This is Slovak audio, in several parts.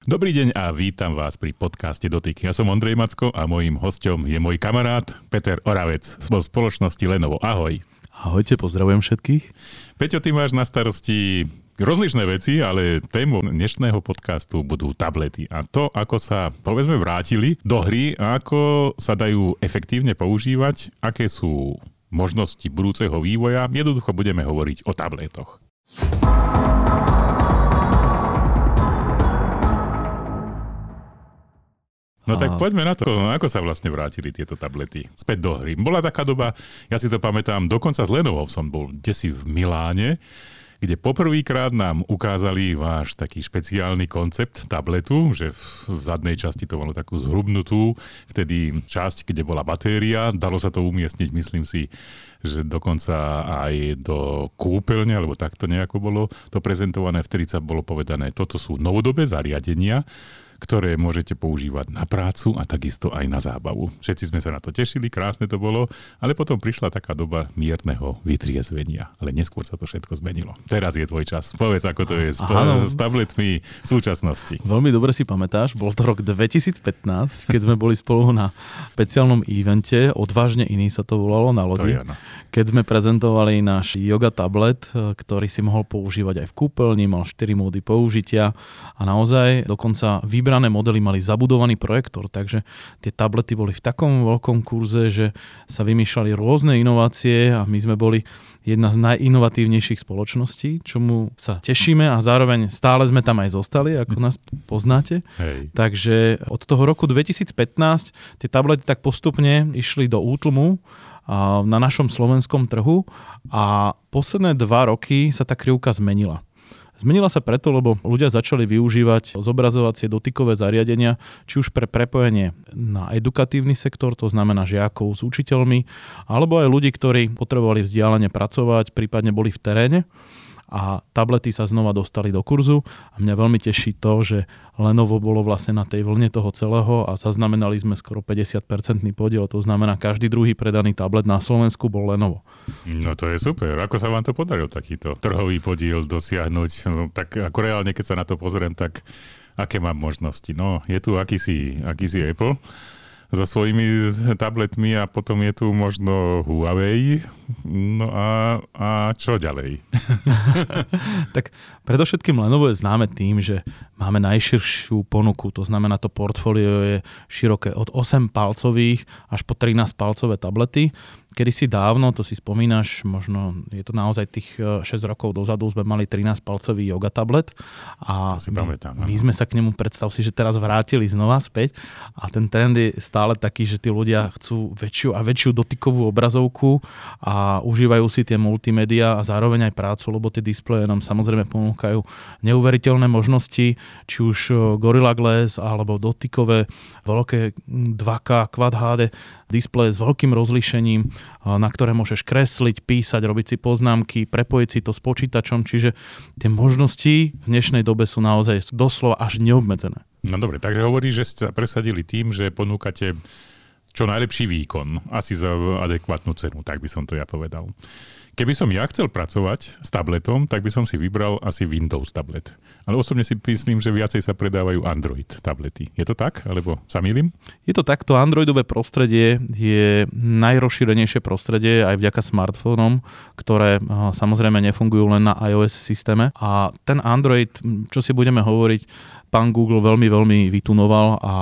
Dobrý deň a vítam vás pri podcaste Dotyk. Ja som Ondrej Macko a mojím hostom je môj kamarát Peter Oravec z spoločnosti Lenovo. Ahoj. Ahojte, pozdravujem všetkých. Peťo, ty máš na starosti rozličné veci, ale tému dnešného podcastu budú tablety a to, ako sa povedzme vrátili do hry ako sa dajú efektívne používať, aké sú možnosti budúceho vývoja. Jednoducho budeme hovoriť o tabletoch. No tak poďme na to, ako sa vlastne vrátili tieto tablety späť do hry. Bola taká doba, ja si to pamätám, dokonca s Lenovo som bol desi v Miláne, kde poprvýkrát nám ukázali váš taký špeciálny koncept tabletu, že v, v zadnej časti to malo takú zhrubnutú, vtedy časť, kde bola batéria, dalo sa to umiestniť, myslím si, že dokonca aj do kúpeľne, alebo takto nejako bolo to prezentované, vtedy sa bolo povedané, toto sú novodobé zariadenia, ktoré môžete používať na prácu a takisto aj na zábavu. Všetci sme sa na to tešili, krásne to bolo, ale potom prišla taká doba mierneho vytriezvenia. Ale neskôr sa to všetko zmenilo. Teraz je tvoj čas. Povedz, ako to je s, s tabletmi v súčasnosti. Veľmi dobre si pamätáš, bol to rok 2015, keď sme boli spolu na špeciálnom evente, odvážne iný sa to volalo na lodi. To je, keď sme prezentovali náš yoga tablet, e, ktorý si mohol používať aj v kúpeľni, mal 4 módy použitia a naozaj dokonca vybrané modely mali zabudovaný projektor, takže tie tablety boli v takom veľkom kurze, že sa vymýšľali rôzne inovácie a my sme boli jedna z najinovatívnejších spoločností, čomu sa tešíme a zároveň stále sme tam aj zostali, ako nás poznáte. Hej. Takže od toho roku 2015 tie tablety tak postupne išli do útlmu na našom slovenskom trhu a posledné dva roky sa tá krivka zmenila. Zmenila sa preto, lebo ľudia začali využívať zobrazovacie dotykové zariadenia, či už pre prepojenie na edukatívny sektor, to znamená žiakov s učiteľmi, alebo aj ľudí, ktorí potrebovali vzdialene pracovať, prípadne boli v teréne a tablety sa znova dostali do kurzu a mňa veľmi teší to, že Lenovo bolo vlastne na tej vlne toho celého a zaznamenali sme skoro 50-percentný podiel, to znamená každý druhý predaný tablet na Slovensku bol Lenovo. No to je super. Ako sa vám to podarilo takýto trhový podiel dosiahnuť? No, tak ako reálne, keď sa na to pozriem, tak aké mám možnosti? No, je tu akýsi, akýsi Apple, so svojimi tabletmi a potom je tu možno Huawei. No a, a čo ďalej? tak predovšetkým Lenovo je známe tým, že máme najširšiu ponuku, to znamená to portfólio je široké od 8 palcových až po 13 palcové tablety. Kedy si dávno, to si spomínaš, možno je to naozaj tých 6 e, rokov dozadu, sme mali 13-palcový yoga tablet a to si my, pamätám, my sme sa k nemu, predstav si, že teraz vrátili znova späť. A ten trend je stále taký, že tí ľudia chcú väčšiu a väčšiu dotykovú obrazovku a užívajú si tie multimédia a zároveň aj prácu, lebo tie displeje nám samozrejme ponúkajú neuveriteľné možnosti, či už e, Gorilla Glass alebo dotykové veľké 2K Quad HD displeje s veľkým rozlíšením, na ktoré môžeš kresliť, písať, robiť si poznámky, prepojiť si to s počítačom, čiže tie možnosti v dnešnej dobe sú naozaj doslova až neobmedzené. No dobre, takže hovorí, že ste sa presadili tým, že ponúkate čo najlepší výkon, asi za adekvátnu cenu, tak by som to ja povedal. Keby som ja chcel pracovať s tabletom, tak by som si vybral asi Windows tablet. Ale osobne si myslím, že viacej sa predávajú Android tablety. Je to tak? Alebo sa milím? Je to takto. Androidové prostredie je najrozšírenejšie prostredie aj vďaka smartfónom, ktoré samozrejme nefungujú len na iOS systéme. A ten Android, čo si budeme hovoriť, pán Google veľmi, veľmi vytunoval a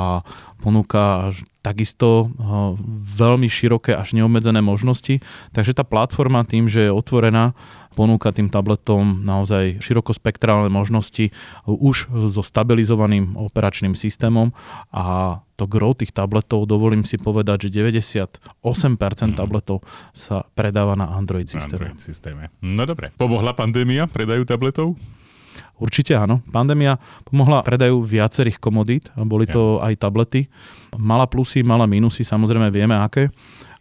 ponúka takisto eh, veľmi široké až neobmedzené možnosti. Takže tá platforma tým, že je otvorená, ponúka tým tabletom naozaj širokospektrálne možnosti už so stabilizovaným operačným systémom a to gro tých tabletov, dovolím si povedať, že 98% mm. tabletov sa predáva na Android systéme. Android systéme. No dobre. Pomohla pandémia predaju tabletov? Určite áno. Pandémia pomohla predaju viacerých komodít, boli to aj tablety. Mala plusy, mala minusy, samozrejme vieme aké.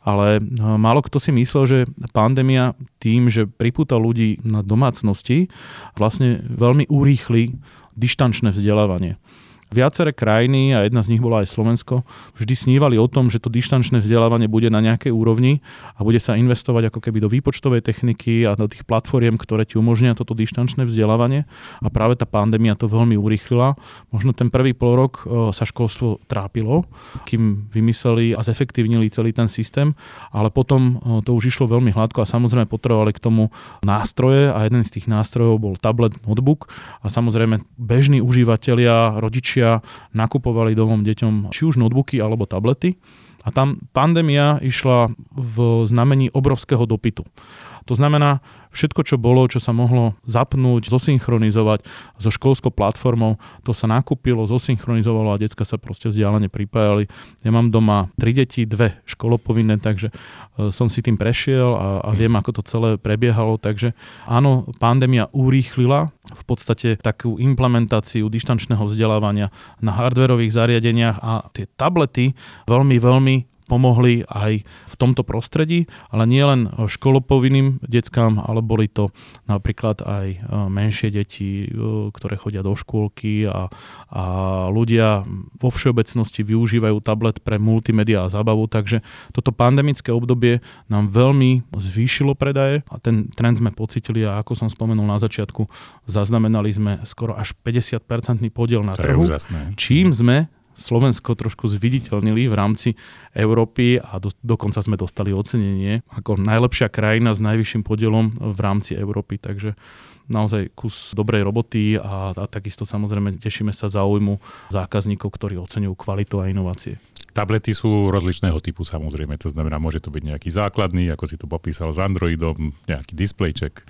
Ale no, málo kto si myslel, že pandémia tým, že pripúta ľudí na domácnosti, vlastne veľmi urýchli dištančné vzdelávanie. Viaceré krajiny, a jedna z nich bola aj Slovensko, vždy snívali o tom, že to dištančné vzdelávanie bude na nejakej úrovni a bude sa investovať ako keby do výpočtovej techniky a do tých platformiem, ktoré ti umožnia toto dištančné vzdelávanie. A práve tá pandémia to veľmi urýchlila. Možno ten prvý pol rok e, sa školstvo trápilo, kým vymysleli a zefektívnili celý ten systém, ale potom e, to už išlo veľmi hladko a samozrejme potrebovali k tomu nástroje a jeden z tých nástrojov bol tablet, notebook a samozrejme bežní užívateľia, rodičia nakupovali domom deťom či už notebooky alebo tablety a tam pandémia išla v znamení obrovského dopytu. To znamená, všetko, čo bolo, čo sa mohlo zapnúť, zosynchronizovať so školskou platformou, to sa nakúpilo, zosynchronizovalo a decka sa proste vzdialene pripájali. Ja mám doma tri deti, dve školopovinné, takže e, som si tým prešiel a, a viem, ako to celé prebiehalo. Takže áno, pandémia urýchlila v podstate takú implementáciu dištančného vzdelávania na hardverových zariadeniach a tie tablety veľmi, veľmi pomohli aj v tomto prostredí, ale nie len školopovinným deckám, ale boli to napríklad aj e, menšie deti, e, ktoré chodia do škôlky a, a ľudia vo všeobecnosti využívajú tablet pre multimedia a zábavu, takže toto pandemické obdobie nám veľmi zvýšilo predaje a ten trend sme pocitili a ako som spomenul na začiatku, zaznamenali sme skoro až 50% podiel na trhu, čím sme Slovensko trošku zviditeľnili v rámci Európy a do, dokonca sme dostali ocenenie ako najlepšia krajina s najvyšším podielom v rámci Európy, takže naozaj kus dobrej roboty a, a takisto samozrejme tešíme sa záujmu zákazníkov, ktorí oceňujú kvalitu a inovácie. Tablety sú rozličného typu samozrejme, to znamená, môže to byť nejaký základný, ako si to popísal s Androidom, nejaký displejček,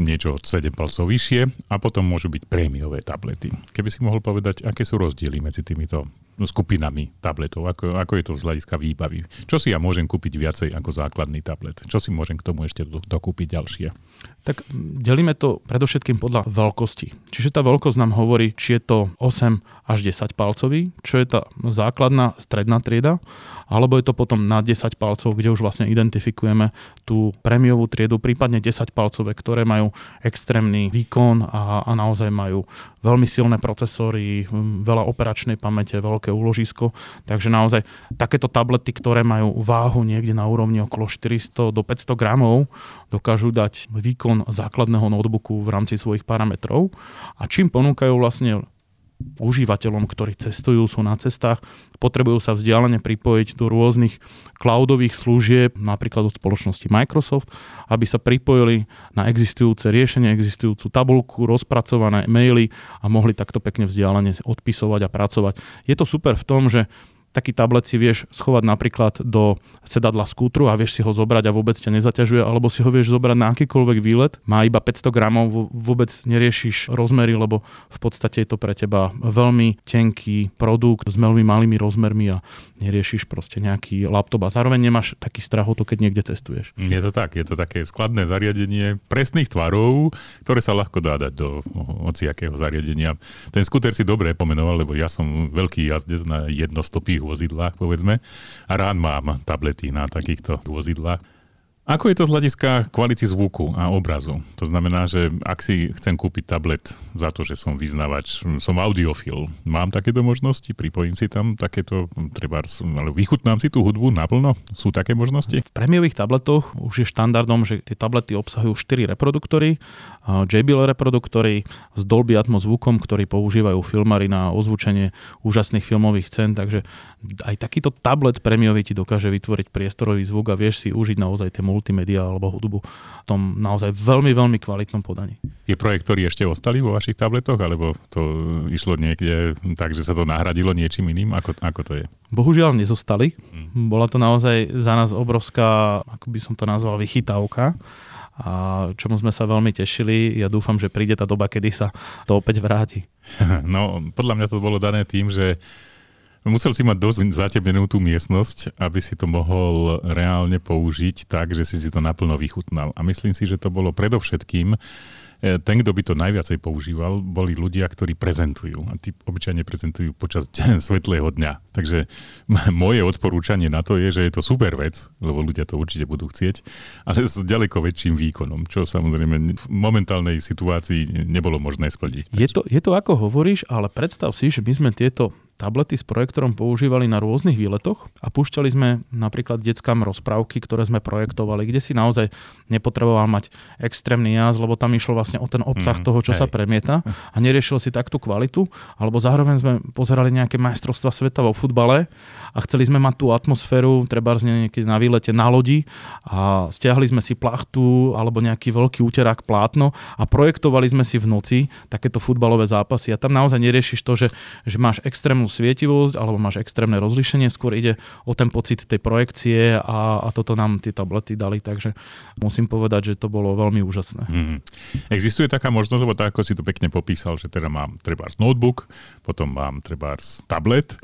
niečo od 7 palcov vyššie a potom môžu byť prémiové tablety. Keby si mohol povedať, aké sú rozdiely medzi týmito skupinami tabletov, ako, ako je to z hľadiska výbavy. Čo si ja môžem kúpiť viacej ako základný tablet? Čo si môžem k tomu ešte dokúpiť ďalšie? Tak delíme to predovšetkým podľa veľkosti. Čiže tá veľkosť nám hovorí, či je to 8 až 10 palcový, čo je tá základná stredná trieda, alebo je to potom na 10 palcov, kde už vlastne identifikujeme tú prémiovú triedu, prípadne 10 palcové, ktoré majú extrémny výkon a, a naozaj majú veľmi silné procesory, veľa operačnej pamäte, veľké úložisko. Takže naozaj takéto tablety, ktoré majú váhu niekde na úrovni okolo 400 do 500 gramov, dokážu dať výkon základného notebooku v rámci svojich parametrov. A čím ponúkajú vlastne užívateľom, ktorí cestujú, sú na cestách, potrebujú sa vzdialene pripojiť do rôznych cloudových služieb, napríklad od spoločnosti Microsoft, aby sa pripojili na existujúce riešenie, existujúcu tabulku, rozpracované maily a mohli takto pekne vzdialene odpisovať a pracovať. Je to super v tom, že taký tablet si vieš schovať napríklad do sedadla skútru a vieš si ho zobrať a vôbec ťa nezaťažuje, alebo si ho vieš zobrať na akýkoľvek výlet, má iba 500 gramov, vôbec neriešiš rozmery, lebo v podstate je to pre teba veľmi tenký produkt s veľmi malými rozmermi a neriešiš proste nejaký laptop a zároveň nemáš taký strach o to, keď niekde cestuješ. Je to tak, je to také skladné zariadenie presných tvarov, ktoré sa ľahko dá dať do hociakého zariadenia. Ten skúter si dobre pomenoval, lebo ja som veľký jazdec na jednostopých vozidlách, povedzme, a rád mám tablety na takýchto vozidlách. Ako je to z hľadiska kvality zvuku a obrazu? To znamená, že ak si chcem kúpiť tablet za to, že som vyznavač, som audiofil, mám takéto možnosti? Pripojím si tam takéto, treba, ale vychutnám si tú hudbu naplno? Sú také možnosti? V prémiových tabletoch už je štandardom, že tie tablety obsahujú 4 reproduktory, JBL reproduktory s Dolby Atmos zvukom, ktorý používajú filmári na ozvučenie úžasných filmových scén, takže aj takýto tablet prémiový ti dokáže vytvoriť priestorový zvuk a vieš si užiť naozaj tie multimedia alebo hudbu v tom naozaj veľmi, veľmi kvalitnom podaní. Tie projektory ešte ostali vo vašich tabletoch, alebo to išlo niekde tak, že sa to nahradilo niečím iným? Ako, ako to je? Bohužiaľ nezostali. Hmm. Bola to naozaj za nás obrovská, ako by som to nazval, vychytávka a čomu sme sa veľmi tešili. Ja dúfam, že príde tá doba, kedy sa to opäť vráti. No, podľa mňa to bolo dané tým, že Musel si mať dosť zatebenú tú miestnosť, aby si to mohol reálne použiť tak, že si si to naplno vychutnal. A myslím si, že to bolo predovšetkým E, ten, kto by to najviacej používal, boli ľudia, ktorí prezentujú. A tí obyčajne prezentujú počas svetlého dňa. Takže moje odporúčanie na to je, že je to super vec, lebo ľudia to určite budú chcieť, ale s ďaleko väčším výkonom, čo samozrejme v momentálnej situácii nebolo možné splniť. Je to, je to ako hovoríš, ale predstav si, že my sme tieto tablety s projektorom používali na rôznych výletoch a púšťali sme napríklad deckám rozprávky, ktoré sme projektovali, kde si naozaj nepotreboval mať extrémny jazd, lebo tam išlo vlastne o ten obsah mm, toho, čo hej. sa premieta a neriešil si tak tú kvalitu, alebo zároveň sme pozerali nejaké majstrovstva sveta vo futbale a chceli sme mať tú atmosféru, treba niekedy na výlete na lodi a stiahli sme si plachtu alebo nejaký veľký úterák plátno a projektovali sme si v noci takéto futbalové zápasy a tam naozaj neriešiš to, že, že máš extrémnu svietivosť alebo máš extrémne rozlíšenie, skôr ide o ten pocit tej projekcie a, a toto nám tie tablety dali, takže musím povedať, že to bolo veľmi úžasné. Mm. Existuje taká možnosť, lebo tak ako si to pekne popísal, že teda mám treba notebook, potom mám treba tablet,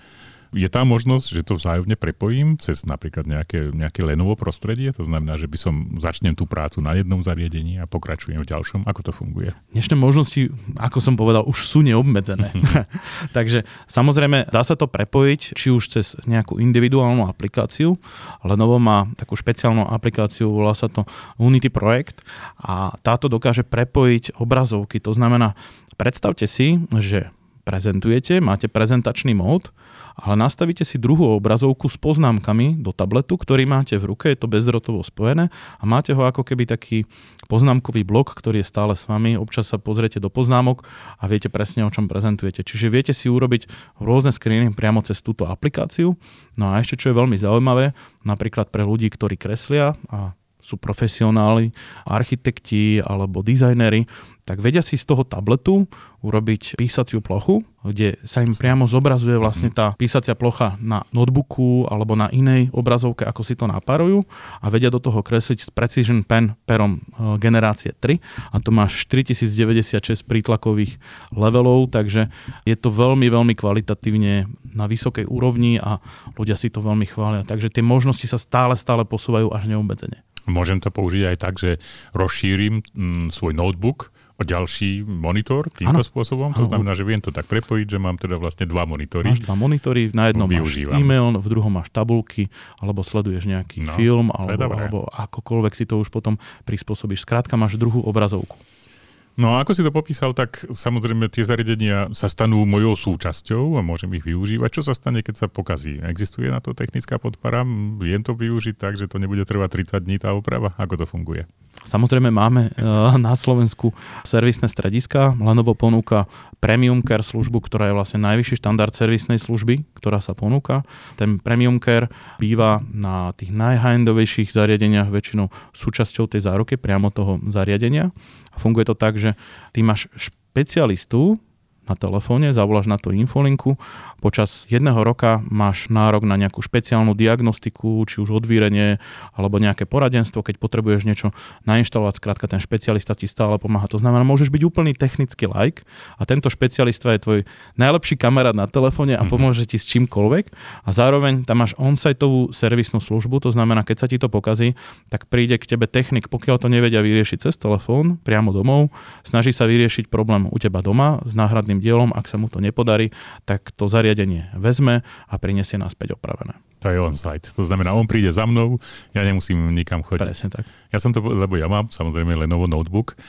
je tá možnosť, že to vzájomne prepojím cez napríklad nejaké, nejaké Lenovo prostredie? To znamená, že by som začnem tú prácu na jednom zariadení a pokračujem v ďalšom? Ako to funguje? Dnešné možnosti, ako som povedal, už sú neobmedzené. Takže samozrejme dá sa to prepojiť, či už cez nejakú individuálnu aplikáciu. Lenovo má takú špeciálnu aplikáciu, volá sa to Unity Projekt a táto dokáže prepojiť obrazovky. To znamená, predstavte si, že prezentujete, máte prezentačný mód ale nastavíte si druhú obrazovku s poznámkami do tabletu, ktorý máte v ruke, je to bezdrotovo spojené a máte ho ako keby taký poznámkový blok, ktorý je stále s vami. Občas sa pozriete do poznámok a viete presne, o čom prezentujete. Čiže viete si urobiť rôzne screeny priamo cez túto aplikáciu. No a ešte, čo je veľmi zaujímavé, napríklad pre ľudí, ktorí kreslia a sú profesionáli, architekti alebo dizajnery, tak vedia si z toho tabletu urobiť písaciu plochu, kde sa im priamo zobrazuje vlastne tá písacia plocha na notebooku alebo na inej obrazovke, ako si to naparujú a vedia do toho kresliť s Precision Pen perom e, generácie 3 a to máš 4096 prítlakových levelov, takže je to veľmi, veľmi kvalitatívne na vysokej úrovni a ľudia si to veľmi chvália. Takže tie možnosti sa stále, stále posúvajú až neobmedzene. Môžem to použiť aj tak, že rozšírim mm, svoj notebook o ďalší monitor týmto ano. spôsobom? To ano. znamená, že viem to tak prepojiť, že mám teda vlastne dva monitory. Máš dva monitory, na jednom využívam. máš e-mail, v druhom máš tabulky, alebo sleduješ nejaký no, film, alebo, alebo akokoľvek si to už potom prispôsobíš. Skrátka máš druhú obrazovku. No a ako si to popísal, tak samozrejme tie zariadenia sa stanú mojou súčasťou a môžem ich využívať. Čo sa stane, keď sa pokazí? Existuje na to technická podpora? Viem to využiť tak, že to nebude trvať 30 dní tá oprava? Ako to funguje? Samozrejme máme eh, na Slovensku servisné strediska. Lenovo ponúka Premium Care službu, ktorá je vlastne najvyšší štandard servisnej služby, ktorá sa ponúka. Ten Premium Care býva na tých najhindovejších zariadeniach väčšinou súčasťou tej záruky priamo toho zariadenia. Funguje to tak, že ty máš špecialistu, na telefóne, zavoláš na tú infolinku, počas jedného roka máš nárok na nejakú špeciálnu diagnostiku, či už odvírenie alebo nejaké poradenstvo, keď potrebuješ niečo nainštalovať, skrátka ten špecialista ti stále pomáha. To znamená, môžeš byť úplný technický like a tento špecialista je tvoj najlepší kamarát na telefóne a mhm. pomôže ti s čímkoľvek a zároveň tam máš on-siteovú servisnú službu, to znamená, keď sa ti to pokazí, tak príde k tebe technik, pokiaľ to nevedia vyriešiť cez telefón, priamo domov, snaží sa vyriešiť problém u teba doma s náhradným dielom, ak sa mu to nepodarí, tak to zariadenie vezme a prinesie naspäť opravené. To je on-site. To znamená, on príde za mnou, ja nemusím nikam chodiť. Presne tak. Ja som to, lebo ja mám samozrejme Lenovo notebook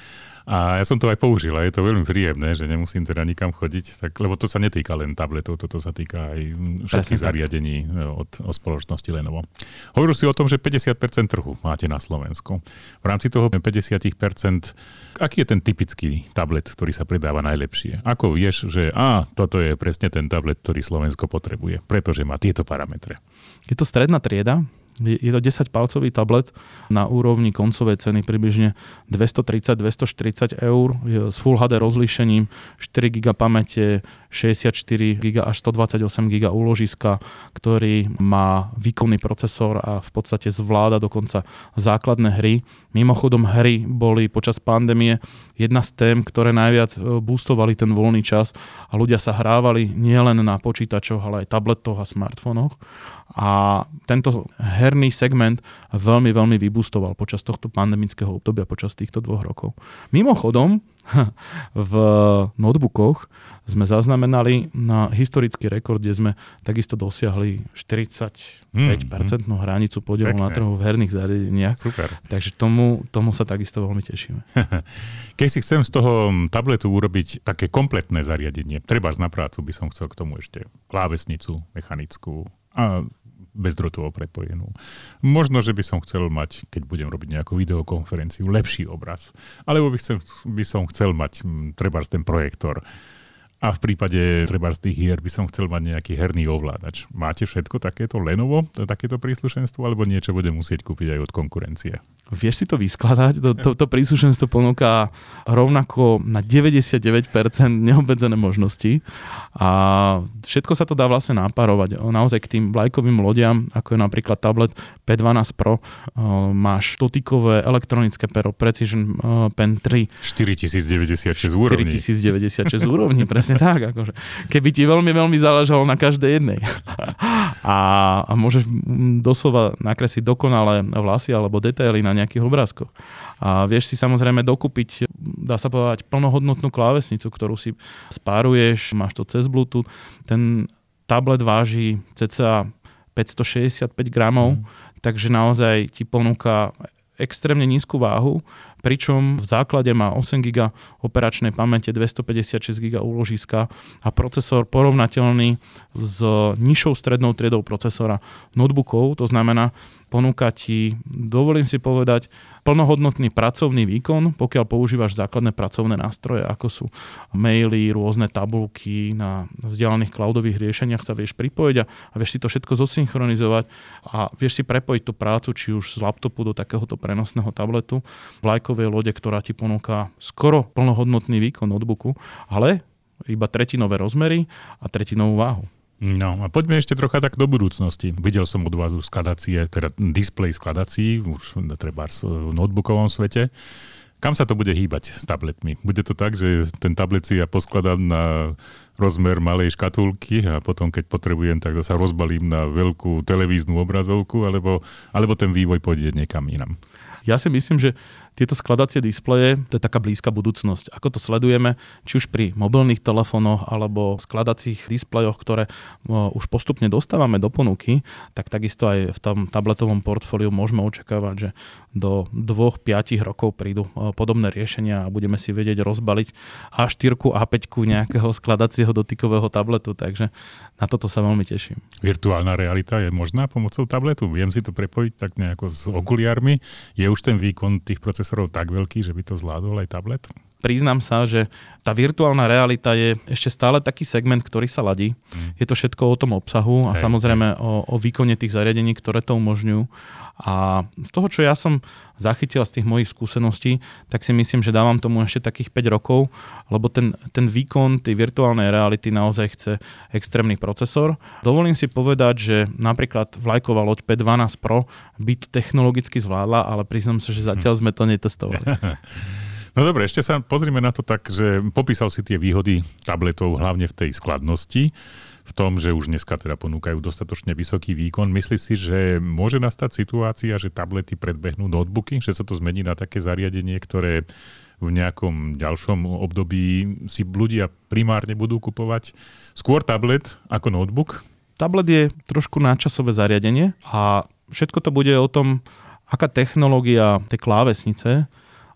a ja som to aj použil a je to veľmi príjemné, že nemusím teda nikam chodiť, tak, lebo to sa netýka len tabletov, toto sa týka aj všetkých Presne zariadení. E, od, od spoločnosti Lenovo. Hovoril si o tom, že 50% trhu máte na Slovensku. V rámci toho 50%, aký je ten typický tablet, ktorý sa predáva najlepšie? Ako vieš, že á, toto je presne ten tablet, ktorý Slovensko potrebuje, pretože má tieto parametre? Je to stredná trieda, je to 10-palcový tablet na úrovni koncovej ceny približne 230-240 eur s Full HD rozlíšením, 4 GB pamäte, 64 GB až 128 GB úložiska, ktorý má výkonný procesor a v podstate zvláda dokonca základné hry. Mimochodom hry boli počas pandémie jedna z tém, ktoré najviac e, boostovali ten voľný čas a ľudia sa hrávali nielen na počítačoch, ale aj tabletoch a smartfónoch. A tento herný segment veľmi, veľmi vybustoval počas tohto pandemického obdobia, počas týchto dvoch rokov. Mimochodom, v notebookoch sme zaznamenali na historický rekord, kde sme takisto dosiahli 45% mm, mm. hranicu podielu na trhu v herných zariadeniach. Super. Takže tomu, tomu sa takisto veľmi tešíme. Keď si chcem z toho tabletu urobiť také kompletné zariadenie, treba na prácu by som chcel k tomu ešte klávesnicu mechanickú a bezdrotovo prepojenú. Možno, že by som chcel mať, keď budem robiť nejakú videokonferenciu, lepší obraz. Alebo by, chcel, by som chcel mať treba ten projektor a v prípade treba z tých hier by som chcel mať nejaký herný ovládač. Máte všetko takéto Lenovo, takéto príslušenstvo, alebo niečo budem musieť kúpiť aj od konkurencie? Vieš si to vyskladať? To, to, to príslušenstvo ponúka rovnako na 99% neobmedzené možnosti a všetko sa to dá vlastne náparovať. Naozaj k tým vlajkovým lodiam, ako je napríklad tablet P12 Pro, máš dotykové elektronické pero Precision Pen 3. 4096 úrovní. 4096 úrovní, presne tak. Akože. Keby ti veľmi, veľmi záležalo na každej jednej. a, a môžeš doslova nakresliť dokonalé vlasy alebo detaily na nejakých obrázkoch. A vieš si samozrejme dokúpiť, dá sa povedať, plnohodnotnú klávesnicu, ktorú si spáruješ, máš to cez Bluetooth. Ten tablet váži cca 565 gramov, mm. takže naozaj ti ponúka extrémne nízku váhu, pričom v základe má 8 GB operačnej pamäte, 256 GB úložiska a procesor porovnateľný s nižšou strednou triedou procesora notebookov, to znamená, ponúka ti, dovolím si povedať, plnohodnotný pracovný výkon, pokiaľ používaš základné pracovné nástroje, ako sú maily, rôzne tabulky, na vzdialených cloudových riešeniach sa vieš pripojiť a, vieš si to všetko zosynchronizovať a vieš si prepojiť tú prácu, či už z laptopu do takéhoto prenosného tabletu, vlajkovej lode, ktorá ti ponúka skoro plnohodnotný výkon notebooku, ale iba tretinové rozmery a tretinovú váhu. No a poďme ešte trocha tak do budúcnosti. Videl som od vás skladacie, teda displej skladací, už treba v notebookovom svete. Kam sa to bude hýbať s tabletmi? Bude to tak, že ten tablet si ja poskladám na rozmer malej škatulky a potom, keď potrebujem, tak zase rozbalím na veľkú televíznu obrazovku, alebo, alebo ten vývoj pôjde niekam inam. Ja si myslím, že tieto skladacie displeje, to je taká blízka budúcnosť. Ako to sledujeme, či už pri mobilných telefónoch alebo skladacích displejoch, ktoré už postupne dostávame do ponuky, tak takisto aj v tom tabletovom portfóliu môžeme očakávať, že do 2-5 rokov prídu podobné riešenia a budeme si vedieť rozbaliť A4, A5 nejakého skladacieho dotykového tabletu, takže na toto sa veľmi teším. Virtuálna realita je možná pomocou tabletu? Viem si to prepojiť tak nejako s okuliármi? Je už ten výkon tých procesorov procesorov tak veľký, že by to zvládol aj tablet? Priznám sa, že tá virtuálna realita je ešte stále taký segment, ktorý sa ladí. Mm. Je to všetko o tom obsahu a hej, samozrejme hej. O, o výkone tých zariadení, ktoré to umožňujú. A z toho, čo ja som zachytil z tých mojich skúseností, tak si myslím, že dávam tomu ešte takých 5 rokov, lebo ten, ten výkon tej virtuálnej reality naozaj chce extrémny procesor. Dovolím si povedať, že napríklad vlajková loď P12 Pro by to technologicky zvládla, ale priznám sa, že zatiaľ sme to netestovali. No dobre, ešte sa pozrime na to tak, že popísal si tie výhody tabletov hlavne v tej skladnosti v tom, že už dneska teda ponúkajú dostatočne vysoký výkon. Myslíš si, že môže nastať situácia, že tablety predbehnú notebooky, že sa to zmení na také zariadenie, ktoré v nejakom ďalšom období si ľudia primárne budú kupovať skôr tablet ako notebook? Tablet je trošku náčasové zariadenie a všetko to bude o tom, aká technológia tej klávesnice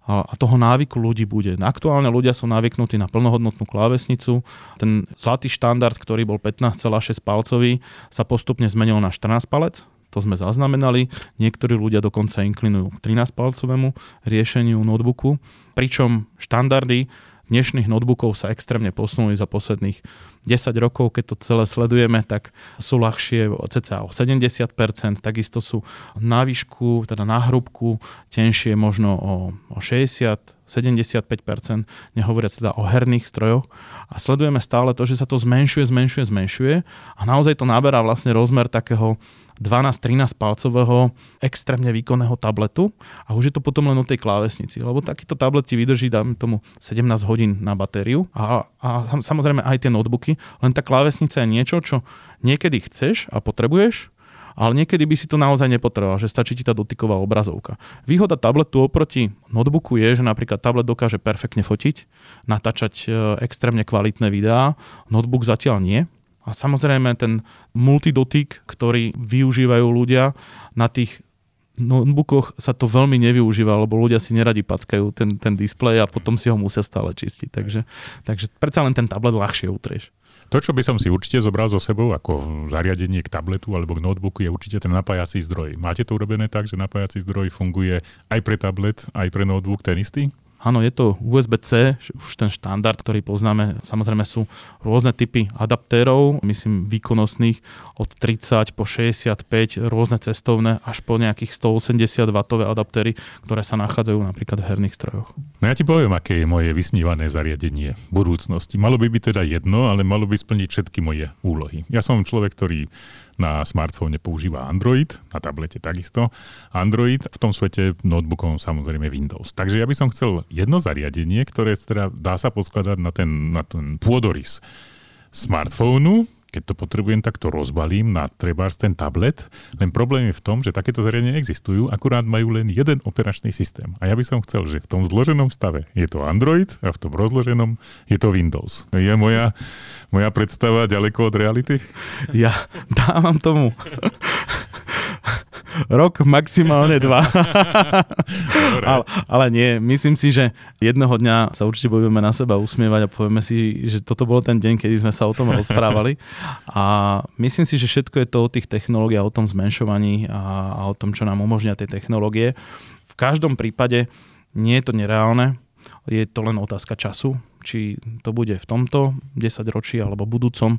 a toho návyku ľudí bude. Aktuálne ľudia sú navyknutí na plnohodnotnú klávesnicu. Ten zlatý štandard, ktorý bol 15,6 palcový, sa postupne zmenil na 14 palec. To sme zaznamenali. Niektorí ľudia dokonca inklinujú k 13-palcovému riešeniu notebooku. Pričom štandardy dnešných notebookov sa extrémne posunuli za posledných 10 rokov, keď to celé sledujeme, tak sú ľahšie cca o 70%, takisto sú na výšku, teda na hrubku, tenšie možno o, o 60 75%, nehovoriac teda o herných strojoch. A sledujeme stále to, že sa to zmenšuje, zmenšuje, zmenšuje. A naozaj to naberá vlastne rozmer takého 12-13 palcového extrémne výkonného tabletu a už je to potom len o tej klávesnici, lebo takýto tablet ti vydrží, dáme tomu 17 hodín na batériu a, a samozrejme aj tie notebooky, len tá klávesnica je niečo, čo niekedy chceš a potrebuješ ale niekedy by si to naozaj nepotreboval, že stačí ti tá dotyková obrazovka. Výhoda tabletu oproti notebooku je, že napríklad tablet dokáže perfektne fotiť, natáčať e, extrémne kvalitné videá, notebook zatiaľ nie. A samozrejme ten multidotyk, ktorý využívajú ľudia na tých notebookoch sa to veľmi nevyužíva, lebo ľudia si neradi packajú ten, ten displej a potom si ho musia stále čistiť. Takže, takže predsa len ten tablet ľahšie utrieš. To, čo by som si určite zobral so sebou ako zariadenie k tabletu alebo k notebooku, je určite ten napájací zdroj. Máte to urobené tak, že napájací zdroj funguje aj pre tablet, aj pre notebook ten istý? Áno, je to USB-C, už ten štandard, ktorý poznáme. Samozrejme sú rôzne typy adaptérov, myslím výkonnostných od 30 po 65, rôzne cestovné, až po nejakých 180 W adaptéry, ktoré sa nachádzajú napríklad v herných strojoch. No ja ti poviem, aké je moje vysnívané zariadenie budúcnosti. Malo by byť teda jedno, ale malo by splniť všetky moje úlohy. Ja som človek, ktorý na smartfóne používa Android, na tablete takisto Android, v tom svete notebookom samozrejme Windows. Takže ja by som chcel jedno zariadenie, ktoré teda dá sa poskladať na ten, na ten pôdorys smartfónu, keď to potrebujem, tak to rozbalím na trebárs ten tablet. Len problém je v tom, že takéto zariadenia existujú, akurát majú len jeden operačný systém. A ja by som chcel, že v tom zloženom stave je to Android a v tom rozloženom je to Windows. Je moja, moja predstava ďaleko od reality? Ja dávam tomu rok, maximálne dva. ale, ale nie, myslím si, že jedného dňa sa určite budeme na seba usmievať a povieme si, že toto bol ten deň, kedy sme sa o tom rozprávali. A myslím si, že všetko je to o tých technológiách, o tom zmenšovaní a, a o tom, čo nám umožňa tie technológie. V každom prípade nie je to nereálne, je to len otázka času či to bude v tomto 10 ročí alebo budúcom.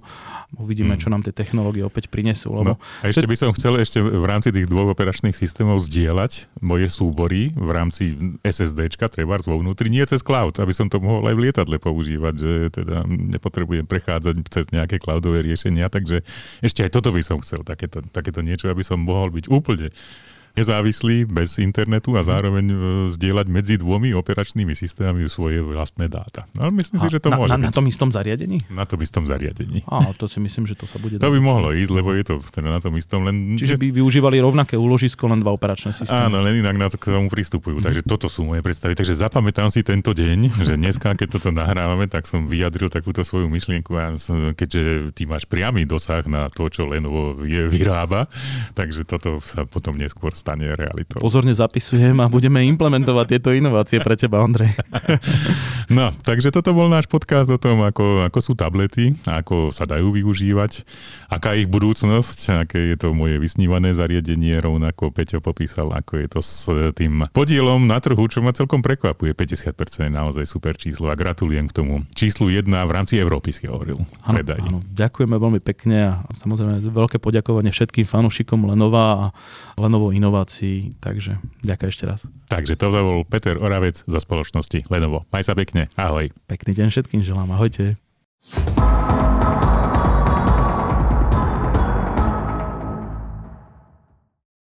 Uvidíme, hmm. čo nám tie technológie opäť prinesú. Lebo... No, a ešte by som chcel ešte v rámci tých dvoch operačných systémov zdieľať moje súbory v rámci SSDčka, treba vo vnútri, nie cez cloud, aby som to mohol aj v lietadle používať, že teda nepotrebujem prechádzať cez nejaké cloudové riešenia, takže ešte aj toto by som chcel, takéto, takéto niečo, aby som mohol byť úplne nezávislý, bez internetu a zároveň e, zdieľať medzi dvomi operačnými systémami svoje vlastné dáta. No, myslím si, že to na, môže na, byť. na tom istom zariadení? Na tom istom zariadení. Á, to si myslím, že to sa bude... To by mohlo ísť, lebo je to teda na tom istom len... Čiže by využívali rovnaké úložisko, len dva operačné systémy. Áno, len inak na to k tomu pristupujú. Mm. Takže toto sú moje predstavy. Takže zapamätám si tento deň, že dneska, keď toto nahrávame, tak som vyjadril takúto svoju myšlienku a keďže ty máš priamy dosah na to, čo Lenovo vyrába, takže toto sa potom neskôr stane realitou pozorne zapisujem a budeme implementovať tieto inovácie pre teba, Ondrej. No, takže toto bol náš podcast o tom, ako, ako sú tablety, ako sa dajú využívať, aká je ich budúcnosť, aké je to moje vysnívané zariadenie, rovnako Peťo popísal, ako je to s tým podielom na trhu, čo ma celkom prekvapuje. 50% je naozaj super číslo a gratulujem k tomu. Číslu 1 v rámci Európy si hovoril. Áno, áno, ďakujeme veľmi pekne a samozrejme veľké poďakovanie všetkým fanúšikom Lenova a Lenovo inovácií. Takže ďakujem ešte raz. Takže to bol Peter Oravec zo spoločnosti Lenovo. Maj sa pekne. Ahoj. Pekný deň všetkým želám. Ahojte.